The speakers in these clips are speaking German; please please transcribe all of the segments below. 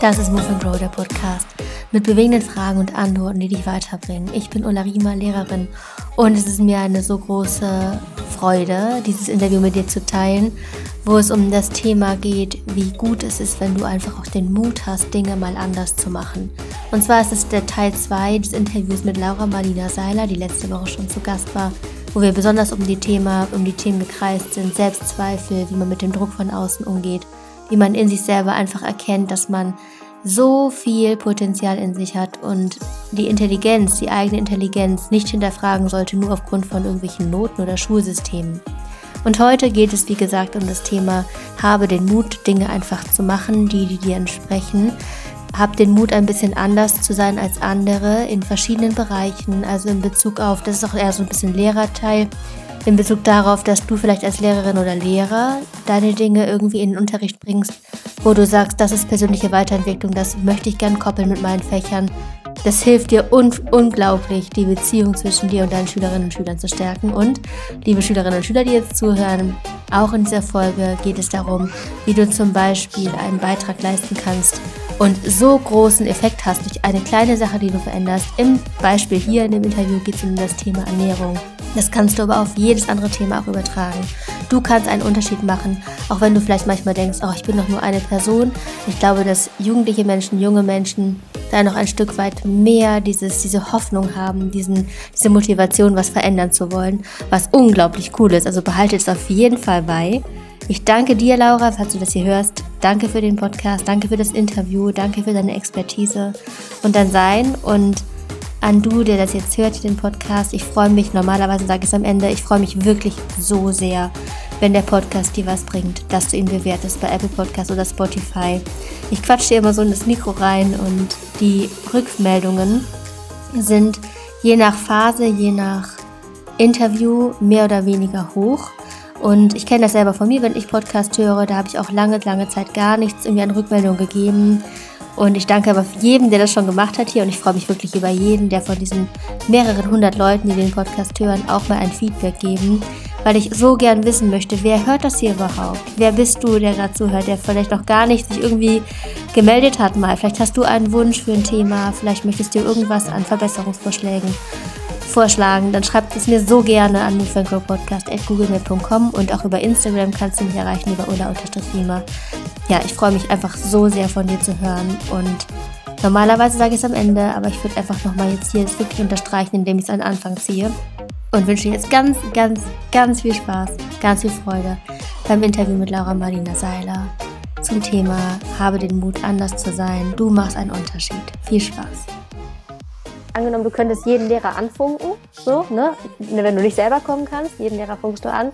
Das ist Move and Grow, der Podcast mit bewegenden Fragen und Antworten, die dich weiterbringen. Ich bin Ulla Riemer, Lehrerin und es ist mir eine so große Freude, dieses Interview mit dir zu teilen, wo es um das Thema geht, wie gut es ist, wenn du einfach auch den Mut hast, Dinge mal anders zu machen. Und zwar ist es der Teil 2 des Interviews mit Laura Marlina Seiler, die letzte Woche schon zu Gast war, wo wir besonders um die, Thema, um die Themen gekreist sind, Selbstzweifel, wie man mit dem Druck von außen umgeht wie man in sich selber einfach erkennt, dass man so viel Potenzial in sich hat und die Intelligenz, die eigene Intelligenz nicht hinterfragen sollte, nur aufgrund von irgendwelchen Noten oder Schulsystemen. Und heute geht es, wie gesagt, um das Thema, habe den Mut, Dinge einfach zu machen, die, die dir entsprechen. Hab den Mut, ein bisschen anders zu sein als andere in verschiedenen Bereichen, also in Bezug auf, das ist auch eher so ein bisschen Lehrerteil, in Bezug darauf, dass du vielleicht als Lehrerin oder Lehrer deine Dinge irgendwie in den Unterricht bringst, wo du sagst, das ist persönliche Weiterentwicklung, das möchte ich gern koppeln mit meinen Fächern. Das hilft dir un unglaublich, die Beziehung zwischen dir und deinen Schülerinnen und Schülern zu stärken. Und, liebe Schülerinnen und Schüler, die jetzt zuhören, auch in dieser Folge geht es darum, wie du zum Beispiel einen Beitrag leisten kannst und so großen Effekt hast durch eine kleine Sache, die du veränderst. Im Beispiel hier in dem Interview geht es um das Thema Ernährung. Das kannst du aber auf jedes andere Thema auch übertragen. Du kannst einen Unterschied machen, auch wenn du vielleicht manchmal denkst, oh, ich bin doch nur eine Person. Ich glaube, dass jugendliche Menschen, junge Menschen da noch ein Stück weit mehr dieses, diese Hoffnung haben, diesen, diese Motivation, was verändern zu wollen, was unglaublich cool ist. Also behalte es auf jeden Fall bei. Ich danke dir, Laura, falls du das hier hörst. Danke für den Podcast, danke für das Interview, danke für deine Expertise und dein Sein und an du, der das jetzt hört, den Podcast. Ich freue mich, normalerweise sage ich es am Ende, ich freue mich wirklich so sehr, wenn der Podcast dir was bringt, dass du ihn bewertest bei Apple Podcast oder Spotify. Ich quatsche dir immer so in das Mikro rein und die Rückmeldungen sind je nach Phase, je nach Interview mehr oder weniger hoch. Und ich kenne das selber von mir, wenn ich Podcast höre, da habe ich auch lange, lange Zeit gar nichts irgendwie an Rückmeldung gegeben. Und ich danke aber jedem, der das schon gemacht hat hier. Und ich freue mich wirklich über jeden, der von diesen mehreren hundert Leuten, die den Podcast hören, auch mal ein Feedback geben. Weil ich so gern wissen möchte, wer hört das hier überhaupt? Wer bist du, der gerade zuhört, der vielleicht noch gar nicht sich irgendwie gemeldet hat mal? Vielleicht hast du einen Wunsch für ein Thema, vielleicht möchtest du irgendwas an Verbesserungsvorschlägen vorschlagen, dann schreibt es mir so gerne an moveandgrowpodcast.googlemail.com und auch über Instagram kannst du mich erreichen über Ulla-Riemer. Ja, ich freue mich einfach so sehr von dir zu hören und normalerweise sage ich es am Ende, aber ich würde einfach nochmal jetzt hier es wirklich unterstreichen, indem ich es an den Anfang ziehe und wünsche dir jetzt ganz, ganz, ganz viel Spaß, ganz viel Freude beim Interview mit Laura Marlina Seiler zum Thema Habe den Mut, anders zu sein. Du machst einen Unterschied. Viel Spaß angenommen, du könntest jeden Lehrer anfunken, so, ne? Wenn du nicht selber kommen kannst, jeden Lehrer funkst du an.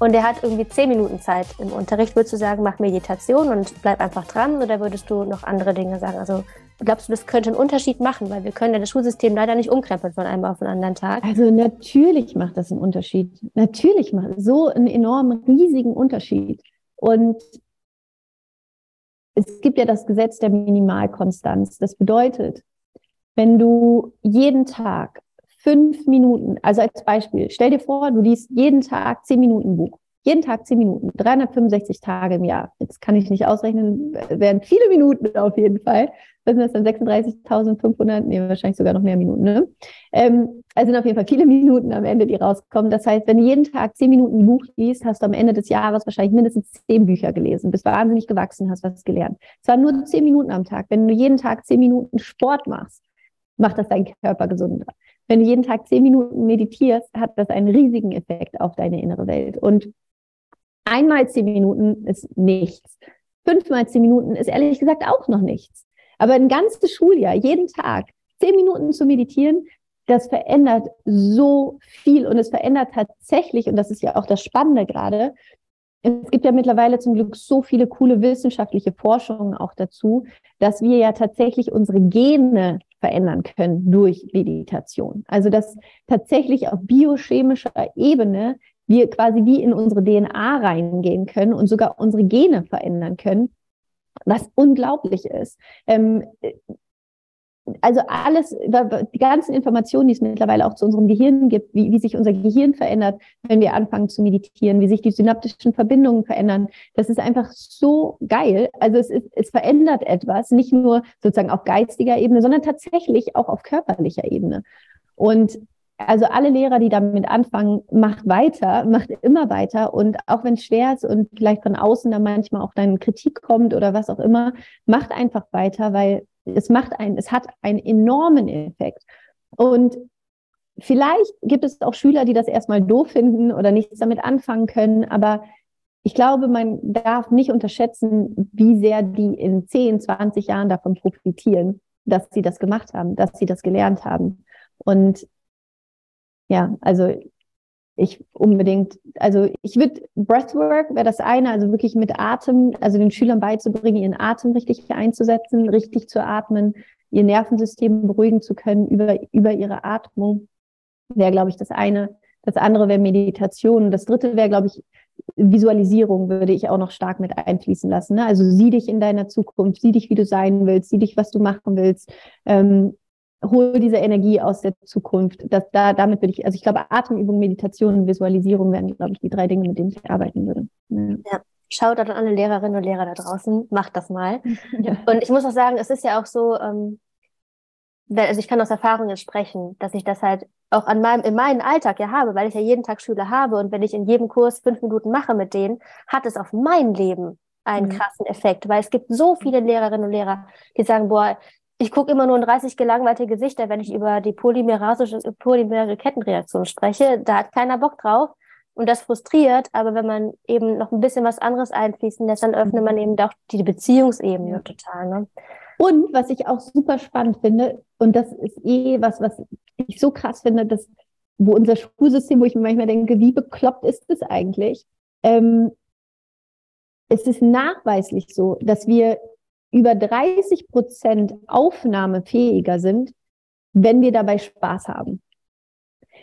Und der hat irgendwie zehn Minuten Zeit im Unterricht. Würdest du sagen, mach Meditation und bleib einfach dran? Oder würdest du noch andere Dinge sagen? Also glaubst du, das könnte einen Unterschied machen? Weil wir können ja das Schulsystem leider nicht umkrempeln von einem auf den anderen Tag. Also natürlich macht das einen Unterschied. Natürlich macht so einen enormen, riesigen Unterschied. Und es gibt ja das Gesetz der Minimalkonstanz. Das bedeutet, wenn du jeden Tag fünf Minuten, also als Beispiel, stell dir vor, du liest jeden Tag zehn Minuten Buch. Jeden Tag zehn Minuten, 365 Tage im Jahr. Jetzt kann ich nicht ausrechnen, werden viele Minuten auf jeden Fall. Was sind das dann 36.500? Nee, wahrscheinlich sogar noch mehr Minuten. Ne? Ähm, also sind auf jeden Fall viele Minuten am Ende, die rauskommen. Das heißt, wenn du jeden Tag zehn Minuten ein Buch liest, hast du am Ende des Jahres wahrscheinlich mindestens zehn Bücher gelesen, bist wahnsinnig gewachsen, hast was gelernt. Zwar nur zehn Minuten am Tag. Wenn du jeden Tag zehn Minuten Sport machst, macht das deinen Körper gesunder. Wenn du jeden Tag zehn Minuten meditierst, hat das einen riesigen Effekt auf deine innere Welt. Und einmal zehn Minuten ist nichts. Fünfmal zehn Minuten ist ehrlich gesagt auch noch nichts. Aber ein ganzes Schuljahr, jeden Tag, zehn Minuten zu meditieren, das verändert so viel und es verändert tatsächlich, und das ist ja auch das Spannende gerade, es gibt ja mittlerweile zum Glück so viele coole wissenschaftliche Forschungen auch dazu, dass wir ja tatsächlich unsere Gene verändern können durch Meditation. Also dass tatsächlich auf biochemischer Ebene wir quasi wie in unsere DNA reingehen können und sogar unsere Gene verändern können, was unglaublich ist. Ähm, also alles, die ganzen Informationen, die es mittlerweile auch zu unserem Gehirn gibt, wie, wie sich unser Gehirn verändert, wenn wir anfangen zu meditieren, wie sich die synaptischen Verbindungen verändern, das ist einfach so geil. Also es, ist, es verändert etwas, nicht nur sozusagen auf geistiger Ebene, sondern tatsächlich auch auf körperlicher Ebene. Und also alle Lehrer, die damit anfangen, macht weiter, macht immer weiter. Und auch wenn es schwer ist und vielleicht von außen dann manchmal auch dann Kritik kommt oder was auch immer, macht einfach weiter, weil es macht einen, es hat einen enormen Effekt. Und vielleicht gibt es auch Schüler, die das erstmal doof finden oder nichts damit anfangen können, aber ich glaube, man darf nicht unterschätzen, wie sehr die in 10, 20 Jahren davon profitieren, dass sie das gemacht haben, dass sie das gelernt haben. Und ja, also ich unbedingt, also ich würde, Breathwork wäre das eine, also wirklich mit Atem, also den Schülern beizubringen, ihren Atem richtig einzusetzen, richtig zu atmen, ihr Nervensystem beruhigen zu können über, über ihre Atmung, wäre, glaube ich, das eine. Das andere wäre Meditation. Das dritte wäre, glaube ich, Visualisierung würde ich auch noch stark mit einfließen lassen. Ne? Also sieh dich in deiner Zukunft, sieh dich, wie du sein willst, sieh dich, was du machen willst. Ähm, hol diese Energie aus der Zukunft. Das, da, damit würde ich, also ich glaube, Atemübung, Meditation und Visualisierung wären, glaube ich, die drei Dinge, mit denen ich arbeiten würde. Ja. ja. Schaut an alle Lehrerinnen und Lehrer da draußen, macht das mal. Ja. Und ich muss auch sagen, es ist ja auch so, ähm, also ich kann aus Erfahrung jetzt sprechen, dass ich das halt auch an meinem, in meinem Alltag ja habe, weil ich ja jeden Tag Schüler habe und wenn ich in jedem Kurs fünf Minuten mache mit denen, hat es auf mein Leben einen mhm. krassen Effekt, weil es gibt so viele Lehrerinnen und Lehrer, die sagen, boah, ich gucke immer nur in 30 gelangweilte Gesichter, wenn ich über die polymerasische, polymere Kettenreaktion spreche. Da hat keiner Bock drauf. Und das frustriert, aber wenn man eben noch ein bisschen was anderes einfließen lässt, dann öffnet man eben auch die Beziehungsebene total. Ne? Und was ich auch super spannend finde, und das ist eh was, was ich so krass finde, dass, wo unser Schulsystem, wo ich mir manchmal denke, wie bekloppt ist das eigentlich? Ähm, es ist nachweislich so, dass wir über 30 Prozent aufnahmefähiger sind, wenn wir dabei Spaß haben.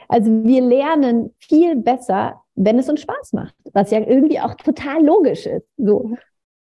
Also wir lernen viel besser, wenn es uns Spaß macht, was ja irgendwie auch total logisch ist. So.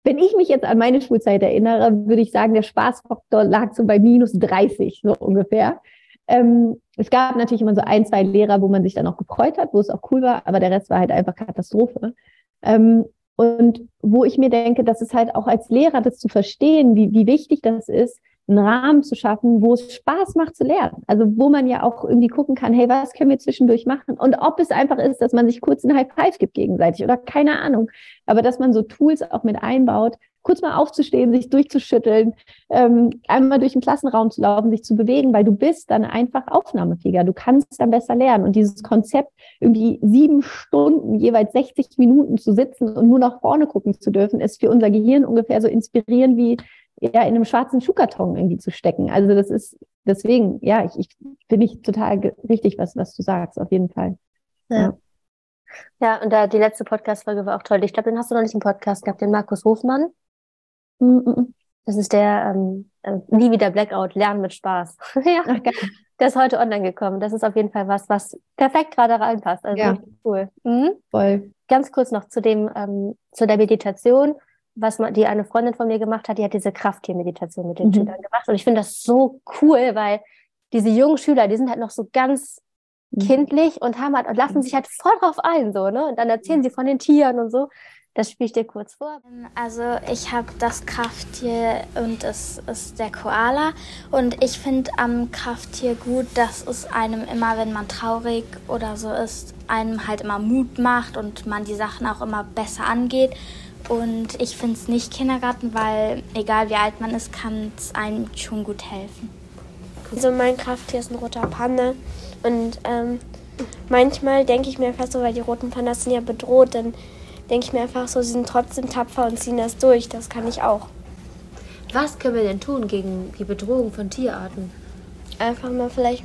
Wenn ich mich jetzt an meine Schulzeit erinnere, würde ich sagen, der Spaßfaktor lag so bei minus 30, so ungefähr. Ähm, es gab natürlich immer so ein, zwei Lehrer, wo man sich dann auch gefreut hat, wo es auch cool war, aber der Rest war halt einfach Katastrophe. Ähm, und wo ich mir denke, dass es halt auch als Lehrer das zu verstehen, wie, wie wichtig das ist, einen Rahmen zu schaffen, wo es Spaß macht zu lernen. Also wo man ja auch irgendwie gucken kann, hey, was können wir zwischendurch machen? Und ob es einfach ist, dass man sich kurz einen High Five gibt gegenseitig oder keine Ahnung. Aber dass man so Tools auch mit einbaut, kurz mal aufzustehen, sich durchzuschütteln, ähm, einmal durch den Klassenraum zu laufen, sich zu bewegen, weil du bist dann einfach aufnahmefähiger. Du kannst dann besser lernen. Und dieses Konzept, irgendwie sieben Stunden, jeweils 60 Minuten zu sitzen und nur nach vorne gucken zu dürfen, ist für unser Gehirn ungefähr so inspirierend wie ja, in einem schwarzen Schuhkarton irgendwie zu stecken. Also das ist deswegen, ja, ich, ich finde ich total richtig, was, was du sagst, auf jeden Fall. Ja. ja. Ja, und da die letzte Podcast-Folge war auch toll. Ich glaube, den hast du noch nicht im Podcast gehabt, den Markus Hofmann. Das ist der ähm, äh, Nie wieder Blackout, Lernen mit Spaß. ja. Ach, der ist heute online gekommen. Das ist auf jeden Fall was, was perfekt gerade reinpasst. Also ja. cool. Mhm. Voll. Ganz kurz noch zu dem, ähm, zu der Meditation, was man, die eine Freundin von mir gemacht hat, die hat diese Krafttiermeditation mit den mhm. Schülern gemacht. Und ich finde das so cool, weil diese jungen Schüler, die sind halt noch so ganz mhm. kindlich und haben halt, und lassen sich halt voll drauf ein, so, ne? Und dann erzählen sie von den Tieren und so. Das spiele ich dir kurz vor. Also ich habe das Krafttier und es ist der Koala. Und ich finde am Krafttier gut, dass es einem immer, wenn man traurig oder so ist, einem halt immer Mut macht und man die Sachen auch immer besser angeht. Und ich finde es nicht Kindergarten, weil egal wie alt man ist, kann es einem schon gut helfen. Also mein Krafttier ist ein roter Panda. Und ähm, manchmal denke ich mir einfach so, weil die roten Pandas sind ja bedroht, dann denke ich mir einfach so, sie sind trotzdem tapfer und ziehen das durch. Das kann ich auch. Was können wir denn tun gegen die Bedrohung von Tierarten? Einfach mal vielleicht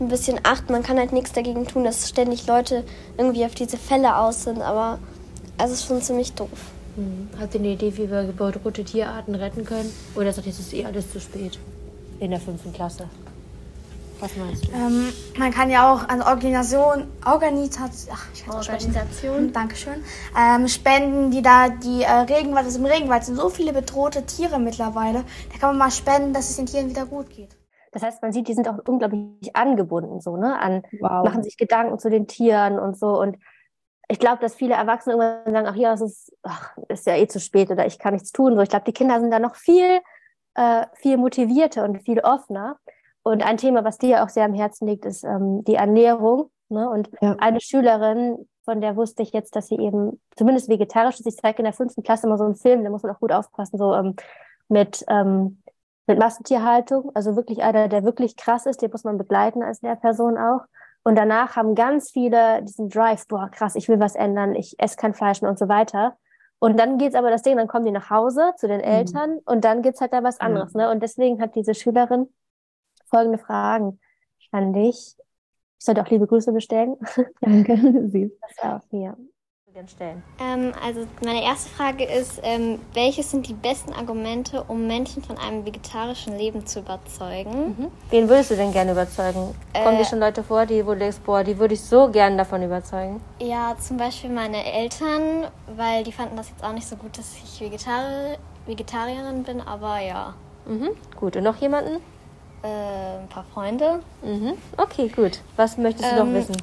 ein bisschen achten. Man kann halt nichts dagegen tun, dass ständig Leute irgendwie auf diese Fälle aus sind, aber es ist schon ziemlich doof. Hm. Habt ihr eine Idee, wie wir bedrohte Tierarten retten können? Oder sagt ihr, es ist eh alles zu spät in der fünften Klasse? Was meinst du? Ähm, man kann ja auch an Organisation, Organisation, ach, ich Organisation. Dankeschön, ähm, spenden, die da die äh, Regenwald, also im Regenwald sind so viele bedrohte Tiere mittlerweile. Da kann man mal spenden, dass es den Tieren wieder gut geht. Das heißt, man sieht, die sind auch unglaublich angebunden, so, ne? An, wow. machen sich Gedanken zu den Tieren und so. Und ich glaube, dass viele Erwachsene irgendwann sagen, ach ja, es ist, ach, ist ja eh zu spät oder ich kann nichts tun. So, ich glaube, die Kinder sind da noch viel, äh, viel motivierter und viel offener. Und ein Thema, was dir auch sehr am Herzen liegt, ist ähm, die Ernährung. Ne? Und ja. eine Schülerin, von der wusste ich jetzt, dass sie eben zumindest vegetarisch ist. Ich zeige in der fünften Klasse immer so einen Film, da muss man auch gut aufpassen, so ähm, mit ähm, mit Massentierhaltung, also wirklich einer, der wirklich krass ist, den muss man begleiten als Lehrperson auch. Und danach haben ganz viele diesen Drive, boah, krass, ich will was ändern, ich esse kein Fleisch mehr und so weiter. Und dann geht's aber das Ding, dann kommen die nach Hause zu den mhm. Eltern mhm. und dann geht's halt da was anderes. Mhm. Ne? Und deswegen hat diese Schülerin folgende Fragen an dich. Ich sollte auch liebe Grüße bestellen. Danke, sie. Das auch mir denn stellen? Ähm, also meine erste Frage ist, ähm, welches sind die besten Argumente, um Menschen von einem vegetarischen Leben zu überzeugen? Mhm. Wen würdest du denn gerne überzeugen? Kommen dir äh, schon Leute vor, die, wo du denkst, boah, die würde ich so gerne davon überzeugen? Ja, zum Beispiel meine Eltern, weil die fanden das jetzt auch nicht so gut, dass ich Vegetari Vegetarierin bin, aber ja. Mhm. Gut, und noch jemanden? Äh, ein paar Freunde. Mhm. Okay, gut. Was möchtest du ähm, noch wissen?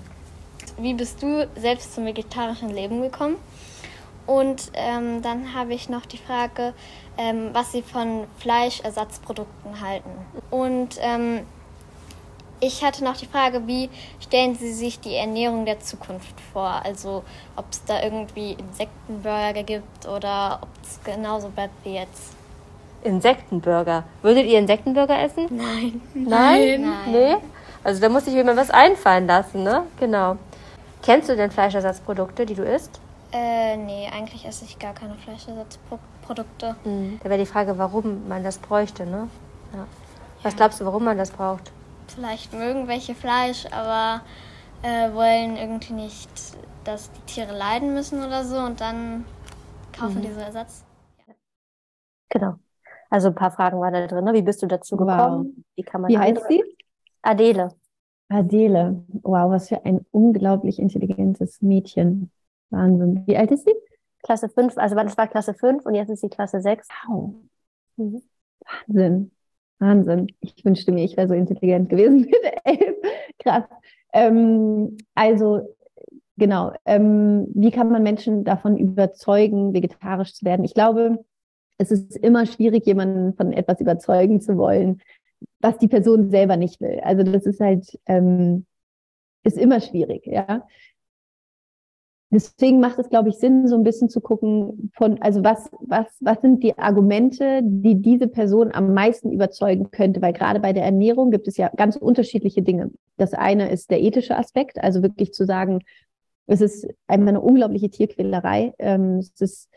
Wie bist du selbst zum vegetarischen Leben gekommen? Und ähm, dann habe ich noch die Frage, ähm, was Sie von Fleischersatzprodukten halten. Und ähm, ich hatte noch die Frage, wie stellen Sie sich die Ernährung der Zukunft vor? Also ob es da irgendwie Insektenburger gibt oder ob es genauso bleibt wie jetzt. Insektenburger. Würdet ihr Insektenburger essen? Nein. Nein? Nein. Nee? Also da muss ich mir mal was einfallen lassen, ne? Genau. Kennst du denn Fleischersatzprodukte, die du isst? Äh, nee, eigentlich esse ich gar keine Fleischersatzprodukte. Mhm. Da wäre die Frage, warum man das bräuchte, ne? Ja. Was glaubst du, warum man das braucht? Vielleicht mögen welche Fleisch, aber äh, wollen irgendwie nicht, dass die Tiere leiden müssen oder so und dann kaufen mhm. diese Ersatz. Ja. Genau. Also ein paar Fragen waren da drin. Ne? Wie bist du dazu gekommen? Wow. Wie kann man Wie heißt sie? Adele. Adele, wow, was für ein unglaublich intelligentes Mädchen. Wahnsinn. Wie alt ist sie? Klasse 5, also das war Klasse 5 und jetzt ist sie Klasse 6. Wow. Mhm. Wahnsinn. Wahnsinn. Ich wünschte mir, ich wäre so intelligent gewesen mit elf. Krass. Ähm, also, genau. Ähm, wie kann man Menschen davon überzeugen, vegetarisch zu werden? Ich glaube, es ist immer schwierig, jemanden von etwas überzeugen zu wollen, was die Person selber nicht will. Also das ist halt, ähm, ist immer schwierig, ja. Deswegen macht es, glaube ich, Sinn, so ein bisschen zu gucken von, also was, was, was sind die Argumente, die diese Person am meisten überzeugen könnte? Weil gerade bei der Ernährung gibt es ja ganz unterschiedliche Dinge. Das eine ist der ethische Aspekt, also wirklich zu sagen, es ist einfach eine unglaubliche Tierquälerei. Ähm, es ist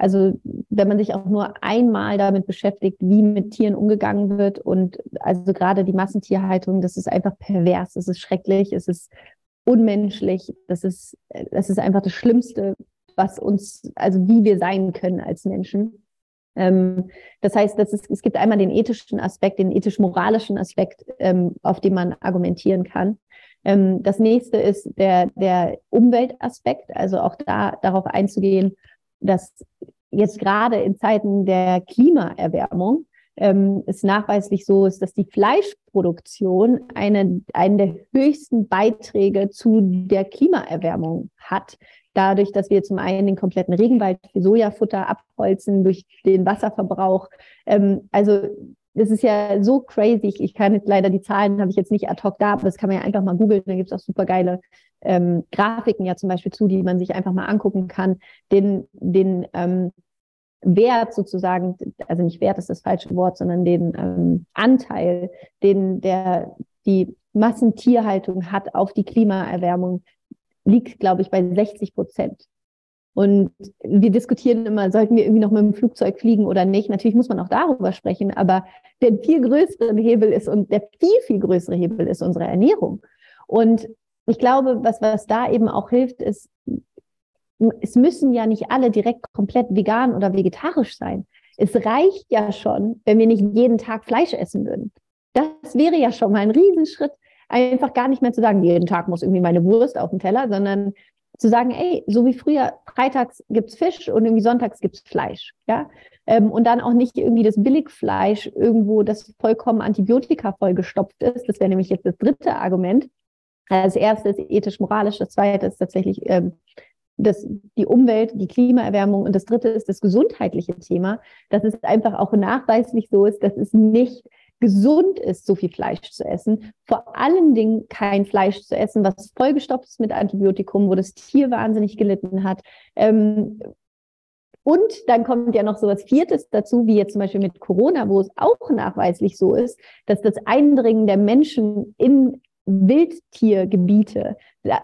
also wenn man sich auch nur einmal damit beschäftigt, wie mit Tieren umgegangen wird und also gerade die Massentierhaltung, das ist einfach pervers, es ist schrecklich, es ist unmenschlich, das ist, das ist einfach das Schlimmste, was uns, also wie wir sein können als Menschen. Ähm, das heißt, das ist, es gibt einmal den ethischen Aspekt, den ethisch-moralischen Aspekt, ähm, auf den man argumentieren kann. Ähm, das nächste ist der, der Umweltaspekt, also auch da darauf einzugehen, dass jetzt gerade in Zeiten der Klimaerwärmung ähm, es nachweislich so ist, dass die Fleischproduktion eine, einen der höchsten Beiträge zu der Klimaerwärmung hat. Dadurch, dass wir zum einen den kompletten Regenwald für Sojafutter abholzen durch den Wasserverbrauch. Ähm, also das ist ja so crazy. Ich kann jetzt leider die Zahlen habe ich jetzt nicht ad hoc da, aber das kann man ja einfach mal googeln. Da gibt es auch super geile ähm, Grafiken ja zum Beispiel zu, die man sich einfach mal angucken kann. Den, den ähm, Wert sozusagen, also nicht Wert ist das falsche Wort, sondern den ähm, Anteil, den der die Massentierhaltung hat auf die Klimaerwärmung, liegt, glaube ich, bei 60 Prozent. Und wir diskutieren immer, sollten wir irgendwie noch mit dem Flugzeug fliegen oder nicht. Natürlich muss man auch darüber sprechen, aber der viel größere Hebel ist und der viel, viel größere Hebel ist unsere Ernährung. Und ich glaube, was, was da eben auch hilft, ist, es müssen ja nicht alle direkt komplett vegan oder vegetarisch sein. Es reicht ja schon, wenn wir nicht jeden Tag Fleisch essen würden. Das wäre ja schon mal ein Riesenschritt, einfach gar nicht mehr zu sagen, jeden Tag muss irgendwie meine Wurst auf dem Teller, sondern zu sagen, ey, so wie früher, freitags gibt's Fisch und irgendwie sonntags gibt's Fleisch, ja. Ähm, und dann auch nicht irgendwie das Billigfleisch irgendwo, das vollkommen antibiotika vollgestopft ist. Das wäre nämlich jetzt das dritte Argument. Das erste ist ethisch-moralisch, das zweite ist tatsächlich ähm, das, die Umwelt, die Klimaerwärmung und das dritte ist das gesundheitliche Thema, dass es einfach auch nachweislich so ist, dass es nicht gesund ist, so viel Fleisch zu essen. Vor allen Dingen kein Fleisch zu essen, was vollgestopft ist mit Antibiotikum, wo das Tier wahnsinnig gelitten hat. Ähm, und dann kommt ja noch so was Viertes dazu, wie jetzt zum Beispiel mit Corona, wo es auch nachweislich so ist, dass das Eindringen der Menschen in Wildtiergebiete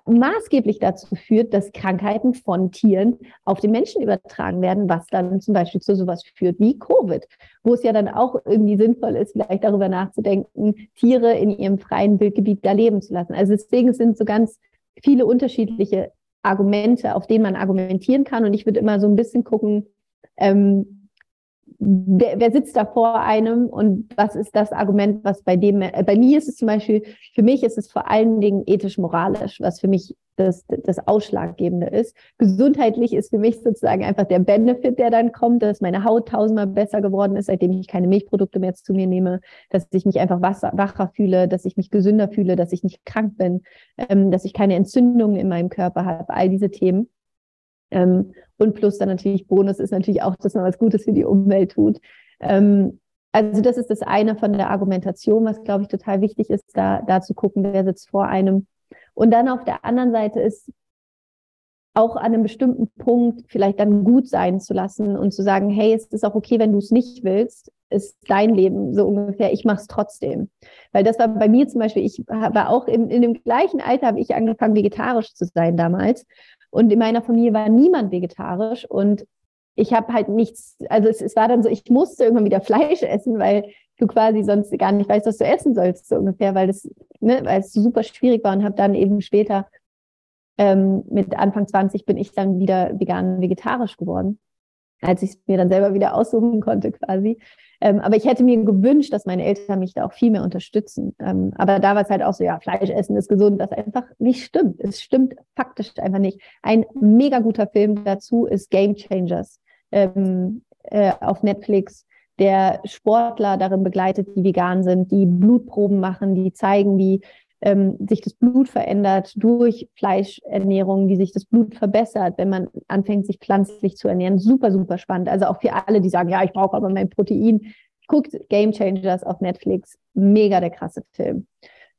maßgeblich dazu führt, dass Krankheiten von Tieren auf den Menschen übertragen werden, was dann zum Beispiel zu sowas führt wie Covid, wo es ja dann auch irgendwie sinnvoll ist, vielleicht darüber nachzudenken, Tiere in ihrem freien Wildgebiet da leben zu lassen. Also deswegen sind so ganz viele unterschiedliche Argumente, auf denen man argumentieren kann. Und ich würde immer so ein bisschen gucken, ähm, wer, wer sitzt da vor einem und was ist das Argument, was bei dem, äh, bei mir ist es zum Beispiel, für mich ist es vor allen Dingen ethisch-moralisch, was für mich das, das Ausschlaggebende ist. Gesundheitlich ist für mich sozusagen einfach der Benefit, der dann kommt, dass meine Haut tausendmal besser geworden ist, seitdem ich keine Milchprodukte mehr zu mir nehme, dass ich mich einfach wacher fühle, dass ich mich gesünder fühle, dass ich nicht krank bin, ähm, dass ich keine Entzündungen in meinem Körper habe, all diese Themen. Ähm, und plus dann natürlich Bonus ist natürlich auch, dass man was Gutes für die Umwelt tut. Ähm, also das ist das eine von der Argumentation, was glaube ich total wichtig ist, da, da zu gucken, wer sitzt vor einem. Und dann auf der anderen Seite ist auch an einem bestimmten Punkt vielleicht dann gut sein zu lassen und zu sagen, hey, es ist auch okay, wenn du es nicht willst, ist dein Leben so ungefähr, ich mache es trotzdem. Weil das war bei mir zum Beispiel, ich war auch in, in dem gleichen Alter, habe ich angefangen, vegetarisch zu sein damals. Und in meiner Familie war niemand vegetarisch und ich habe halt nichts, also es, es war dann so, ich musste irgendwann wieder Fleisch essen, weil du quasi sonst gar nicht weißt, was du essen sollst, so ungefähr, weil das, ne, weil es super schwierig war und habe dann eben später ähm, mit Anfang 20 bin ich dann wieder vegan vegetarisch geworden als ich es mir dann selber wieder aussuchen konnte quasi. Ähm, aber ich hätte mir gewünscht, dass meine Eltern mich da auch viel mehr unterstützen. Ähm, aber da war es halt auch so, ja, Fleisch essen ist gesund, das einfach nicht stimmt. Es stimmt faktisch einfach nicht. Ein mega guter Film dazu ist Game Changers ähm, äh, auf Netflix, der Sportler darin begleitet, die vegan sind, die Blutproben machen, die zeigen, wie ähm, sich das Blut verändert durch Fleischernährung, wie sich das Blut verbessert, wenn man anfängt, sich pflanzlich zu ernähren. Super, super spannend. Also auch für alle, die sagen, ja, ich brauche aber mein Protein. Guckt Game Changers auf Netflix. Mega der krasse Film.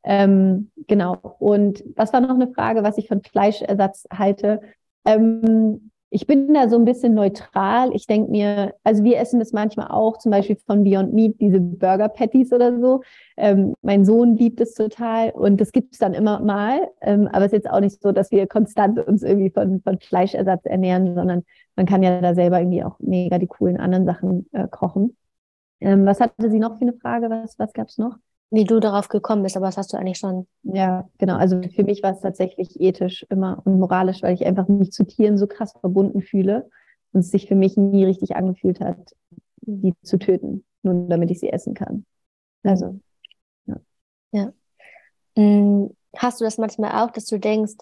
Ähm, genau. Und was war noch eine Frage, was ich von Fleischersatz halte? Ähm, ich bin da so ein bisschen neutral. Ich denke mir, also wir essen das manchmal auch, zum Beispiel von Beyond Meat, diese Burger Patties oder so. Ähm, mein Sohn liebt es total und das gibt es dann immer mal. Ähm, aber es ist jetzt auch nicht so, dass wir konstant uns irgendwie von, von Fleischersatz ernähren, sondern man kann ja da selber irgendwie auch mega die coolen anderen Sachen äh, kochen. Ähm, was hatte sie noch für eine Frage? Was, was gab es noch? Wie du darauf gekommen bist, aber das hast du eigentlich schon. Ja, genau. Also für mich war es tatsächlich ethisch immer und moralisch, weil ich einfach mich zu Tieren so krass verbunden fühle und es sich für mich nie richtig angefühlt hat, die zu töten, nur damit ich sie essen kann. Also, ja. Ja. Hm, hast du das manchmal auch, dass du denkst,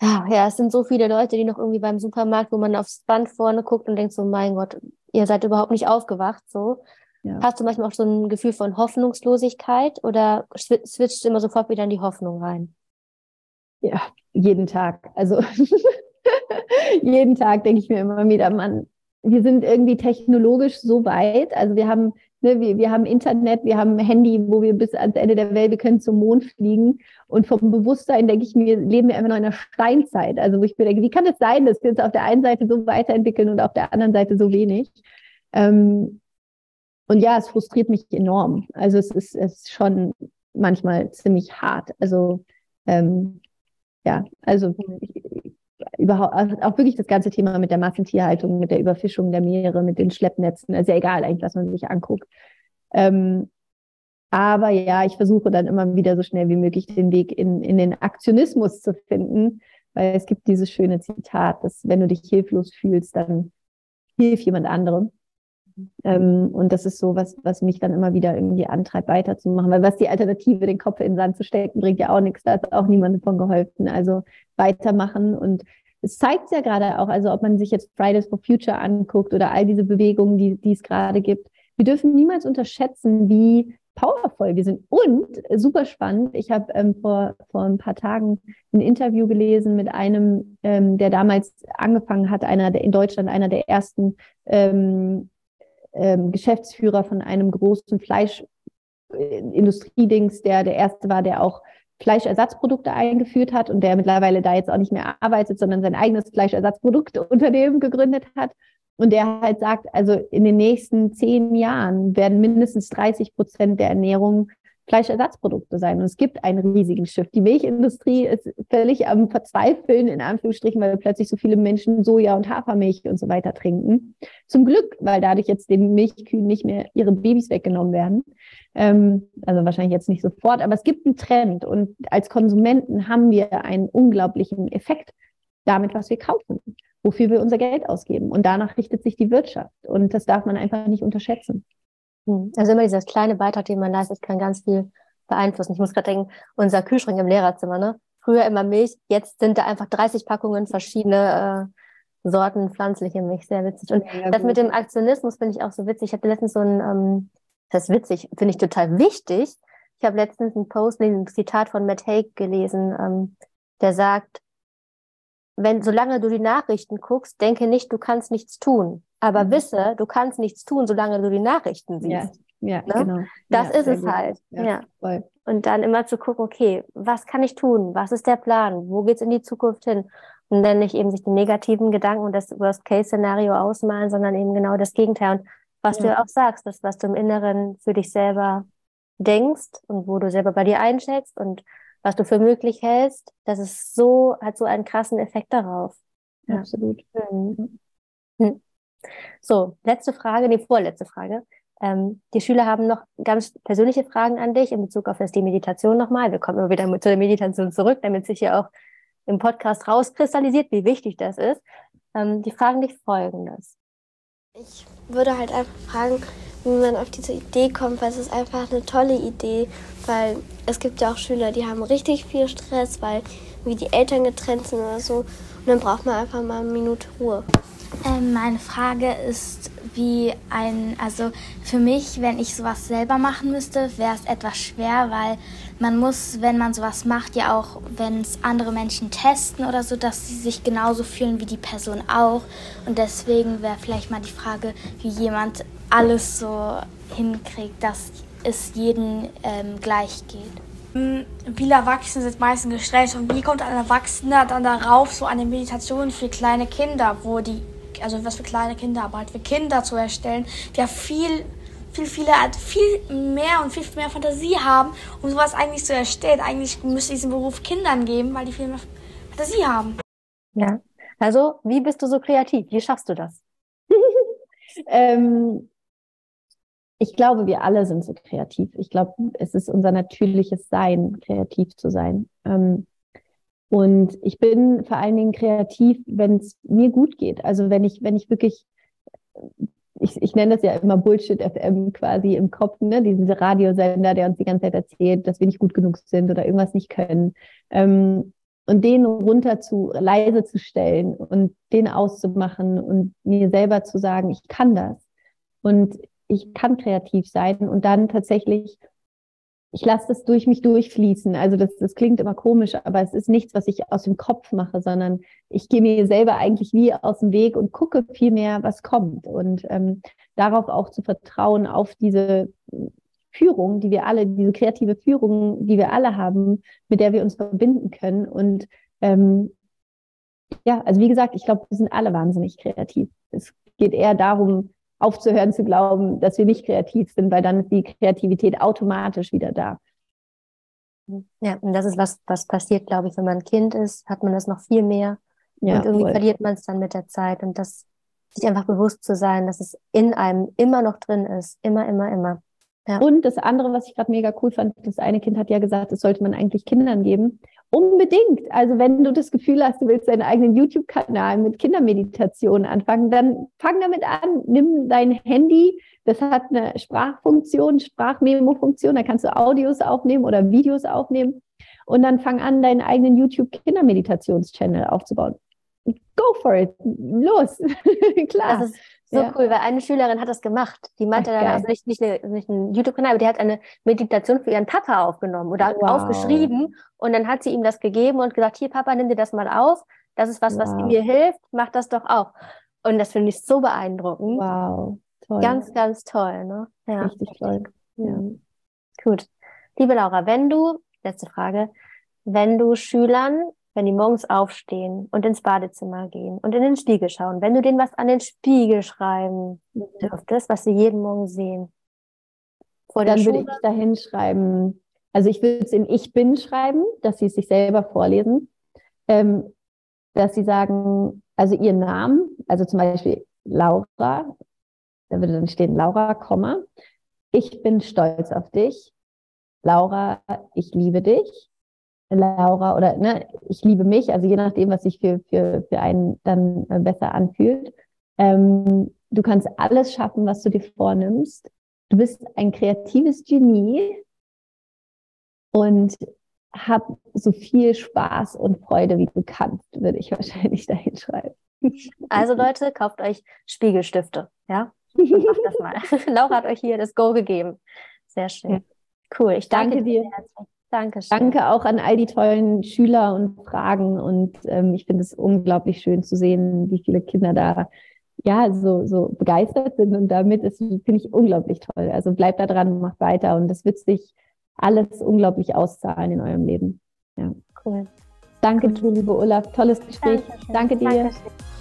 ja, ja, es sind so viele Leute, die noch irgendwie beim Supermarkt, wo man aufs Band vorne guckt und denkt so, mein Gott, ihr seid überhaupt nicht aufgewacht, so. Ja. Hast du manchmal auch so ein Gefühl von Hoffnungslosigkeit oder switcht du immer sofort wieder in die Hoffnung rein? Ja, jeden Tag. Also jeden Tag denke ich mir immer wieder, Mann, wir sind irgendwie technologisch so weit. Also wir haben, ne, wir, wir haben Internet, wir haben Handy, wo wir bis ans Ende der Welt, wir können zum Mond fliegen. Und vom Bewusstsein denke ich mir, leben wir einfach noch in einer Steinzeit. Also wo ich mir denke, wie kann es sein, dass wir uns auf der einen Seite so weiterentwickeln und auf der anderen Seite so wenig? Ähm, und ja, es frustriert mich enorm. Also es ist, es ist schon manchmal ziemlich hart. Also ähm, ja, also überhaupt auch wirklich das ganze Thema mit der Massentierhaltung, mit der Überfischung der Meere, mit den Schleppnetzen, ja egal eigentlich, was man sich anguckt. Ähm, aber ja, ich versuche dann immer wieder so schnell wie möglich den Weg in, in den Aktionismus zu finden, weil es gibt dieses schöne Zitat, dass wenn du dich hilflos fühlst, dann hilf jemand anderem. Ähm, und das ist so, was, was mich dann immer wieder irgendwie antreibt, weiterzumachen. Weil was die Alternative, den Kopf in den Sand zu stecken, bringt ja auch nichts. Da ist auch niemandem von geholfen. Also weitermachen. Und es zeigt ja gerade auch, also ob man sich jetzt Fridays for Future anguckt oder all diese Bewegungen, die, die es gerade gibt. Wir dürfen niemals unterschätzen, wie powervoll wir sind. Und super spannend, ich habe ähm, vor, vor ein paar Tagen ein Interview gelesen mit einem, ähm, der damals angefangen hat, einer der in Deutschland einer der ersten ähm, ähm, Geschäftsführer von einem großen Fleischindustriedings, der der erste war, der auch Fleischersatzprodukte eingeführt hat und der mittlerweile da jetzt auch nicht mehr arbeitet, sondern sein eigenes Fleischersatzprodukteunternehmen gegründet hat. Und der halt sagt, also in den nächsten zehn Jahren werden mindestens 30 Prozent der Ernährung Fleischersatzprodukte sein. Und es gibt einen riesigen Shift. Die Milchindustrie ist völlig am Verzweifeln, in Anführungsstrichen, weil plötzlich so viele Menschen Soja und Hafermilch und so weiter trinken. Zum Glück, weil dadurch jetzt den Milchkühen nicht mehr ihre Babys weggenommen werden. Ähm, also wahrscheinlich jetzt nicht sofort, aber es gibt einen Trend. Und als Konsumenten haben wir einen unglaublichen Effekt damit, was wir kaufen, wofür wir unser Geld ausgeben. Und danach richtet sich die Wirtschaft. Und das darf man einfach nicht unterschätzen. Hm. Also immer dieser kleine Beitrag, den man leistet, kann ganz viel beeinflussen. Ich muss gerade denken, unser Kühlschrank im Lehrerzimmer, ne? Früher immer Milch, jetzt sind da einfach 30 Packungen verschiedene äh, Sorten pflanzliche Milch. Sehr witzig. Und ja, das mit dem Aktionismus finde ich auch so witzig. Ich hatte letztens so ein, ähm, das ist witzig, finde ich total wichtig. Ich habe letztens einen Post, ein Zitat von Matt Haig gelesen, ähm, der sagt, wenn, solange du die Nachrichten guckst, denke nicht, du kannst nichts tun. Aber mhm. wisse, du kannst nichts tun, solange du die Nachrichten siehst. Ja, ja ne? genau. Das ja, ist es gut. halt. Ja, ja. Und dann immer zu gucken, okay, was kann ich tun? Was ist der Plan? Wo geht's in die Zukunft hin? Und dann nicht eben sich die negativen Gedanken und das Worst-Case-Szenario ausmalen, sondern eben genau das Gegenteil. Und was du auch sagst, das, was du im Inneren für dich selber denkst und wo du selber bei dir einschätzt und was du für möglich hältst, das ist so, hat so einen krassen Effekt darauf. Absolut. Mhm. Mhm. So, letzte Frage, die vorletzte Frage. Ähm, die Schüler haben noch ganz persönliche Fragen an dich in Bezug auf das die Meditation nochmal. Wir kommen immer wieder zu der Meditation zurück, damit sich hier auch im Podcast rauskristallisiert, wie wichtig das ist. Ähm, die fragen dich folgendes. Ich würde halt einfach fragen, wie man auf diese Idee kommt, weil es ist einfach eine tolle Idee, weil es gibt ja auch Schüler, die haben richtig viel Stress, weil wie die Eltern getrennt sind oder so. Und dann braucht man einfach mal eine Minute Ruhe. Ähm, meine Frage ist, wie ein, also für mich, wenn ich sowas selber machen müsste, wäre es etwas schwer, weil man muss, wenn man sowas macht, ja auch, wenn es andere Menschen testen oder so, dass sie sich genauso fühlen wie die Person auch. Und deswegen wäre vielleicht mal die Frage, wie jemand alles so hinkriegt, dass es jedem ähm, gleich geht. Viele Erwachsene sind meistens gestresst und wie kommt ein Erwachsener dann darauf, so eine Meditation für kleine Kinder, wo die also was für kleine Kinder, aber halt für Kinder zu erstellen, die ja viel, viel, viele, viel mehr und viel mehr Fantasie haben, um sowas eigentlich zu erstellen. Eigentlich müsste diesen Beruf Kindern geben, weil die viel mehr Fantasie haben. Ja, also wie bist du so kreativ? Wie schaffst du das? ähm, ich glaube, wir alle sind so kreativ. Ich glaube, es ist unser natürliches Sein, kreativ zu sein. Ähm, und ich bin vor allen Dingen kreativ, wenn es mir gut geht. Also wenn ich, wenn ich wirklich, ich, ich nenne das ja immer Bullshit FM quasi im Kopf, ne? diesen Radiosender, der uns die ganze Zeit erzählt, dass wir nicht gut genug sind oder irgendwas nicht können. Ähm, und den runter zu, leise zu stellen und den auszumachen und mir selber zu sagen, ich kann das. Und ich kann kreativ sein und dann tatsächlich ich lasse das durch mich durchfließen. Also das, das klingt immer komisch, aber es ist nichts, was ich aus dem Kopf mache, sondern ich gehe mir selber eigentlich wie aus dem Weg und gucke viel mehr, was kommt. Und ähm, darauf auch zu vertrauen, auf diese Führung, die wir alle, diese kreative Führung, die wir alle haben, mit der wir uns verbinden können. Und ähm, ja, also wie gesagt, ich glaube, wir sind alle wahnsinnig kreativ. Es geht eher darum, aufzuhören zu glauben, dass wir nicht kreativ sind, weil dann ist die Kreativität automatisch wieder da. Ja, und das ist was, was passiert, glaube ich, wenn man ein Kind ist, hat man das noch viel mehr. Ja, und irgendwie voll. verliert man es dann mit der Zeit. Und das sich einfach bewusst zu sein, dass es in einem immer noch drin ist. Immer, immer, immer. Ja. Und das andere, was ich gerade mega cool fand, das eine Kind hat ja gesagt, das sollte man eigentlich Kindern geben. Unbedingt. Also wenn du das Gefühl hast, du willst deinen eigenen YouTube-Kanal mit Kindermeditation anfangen, dann fang damit an. Nimm dein Handy, das hat eine Sprachfunktion, Sprachmemo-Funktion, da kannst du Audios aufnehmen oder Videos aufnehmen. Und dann fang an, deinen eigenen YouTube-Kindermeditations-Channel aufzubauen. Go for it. Los. Klar. Das ist so ja. cool, weil eine Schülerin hat das gemacht. Die meinte dann, also nicht, nicht, eine, nicht einen YouTube-Kanal, aber die hat eine Meditation für ihren Papa aufgenommen oder wow. aufgeschrieben. Und dann hat sie ihm das gegeben und gesagt, hier Papa, nimm dir das mal auf. Das ist was, wow. was mir hilft. Mach das doch auch. Und das finde ich so beeindruckend. Wow. Toll. Ganz, ganz toll. Ne? Ja. Richtig toll. Ja. Gut. Liebe Laura, wenn du, letzte Frage, wenn du Schülern wenn die morgens aufstehen und ins Badezimmer gehen und in den Spiegel schauen, wenn du denen was an den Spiegel schreiben dürftest, was sie jeden Morgen sehen. Vor Dann würde ich da hinschreiben, also ich würde es in Ich bin schreiben, dass sie es sich selber vorlesen, ähm, dass sie sagen, also ihren Namen, also zum Beispiel Laura, da würde dann stehen Laura, Komma, ich bin stolz auf dich. Laura, ich liebe dich. Laura oder ne, ich liebe mich, also je nachdem, was sich für, für, für einen dann äh, besser anfühlt. Ähm, du kannst alles schaffen, was du dir vornimmst. Du bist ein kreatives Genie und hab so viel Spaß und Freude, wie du kannst, würde ich wahrscheinlich dahin schreiben. Also Leute, kauft euch Spiegelstifte, ja? Und macht das mal. Laura hat euch hier das Go gegeben. Sehr schön. Cool. Ich danke, danke dir. Herzlich. Dankeschön. Danke auch an all die tollen Schüler und Fragen. Und ähm, ich finde es unglaublich schön zu sehen, wie viele Kinder da ja so, so begeistert sind. Und damit ist, finde ich, unglaublich toll. Also bleibt da dran, macht weiter. Und das wird sich alles unglaublich auszahlen in eurem Leben. Ja. Cool. Danke dir, liebe Olaf. Tolles Gespräch. Dankeschön. Danke dir. Dankeschön.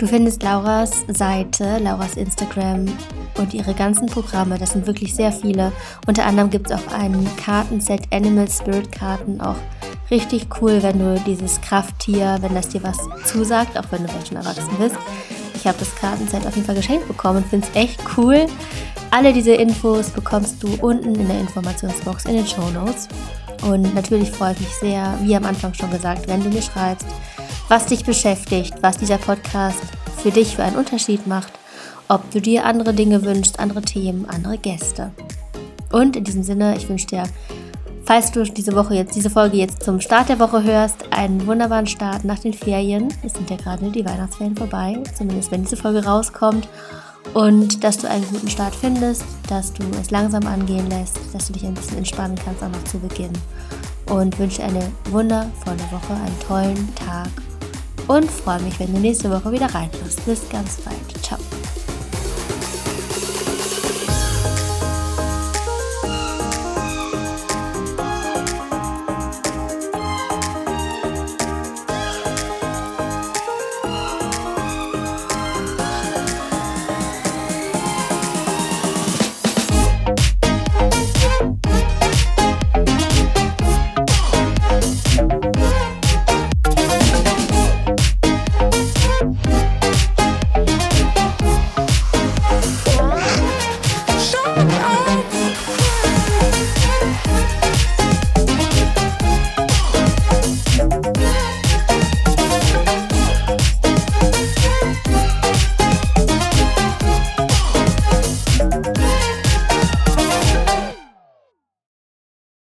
Du findest Lauras Seite, Lauras Instagram und ihre ganzen Programme, das sind wirklich sehr viele. Unter anderem gibt es auch ein Kartenset Animal Spirit Karten, auch richtig cool, wenn du dieses Krafttier, wenn das dir was zusagt, auch wenn du schon erwachsen bist. Ich habe das Kartenset auf jeden Fall geschenkt bekommen und finde es echt cool. Alle diese Infos bekommst du unten in der Informationsbox in den Show Notes. Und natürlich freue ich mich sehr, wie am Anfang schon gesagt, wenn du mir schreibst, was dich beschäftigt, was dieser Podcast für dich für einen Unterschied macht, ob du dir andere Dinge wünschst, andere Themen, andere Gäste. Und in diesem Sinne, ich wünsche dir, falls du diese Woche jetzt, diese Folge jetzt zum Start der Woche hörst, einen wunderbaren Start nach den Ferien. Es sind ja gerade die Weihnachtsferien vorbei, zumindest wenn diese Folge rauskommt. Und dass du einen guten Start findest, dass du es langsam angehen lässt, dass du dich ein bisschen entspannen kannst, auch noch zu Beginn. Und wünsche eine wundervolle Woche, einen tollen Tag und freue mich, wenn du nächste Woche wieder reinhörst. Bis ganz bald.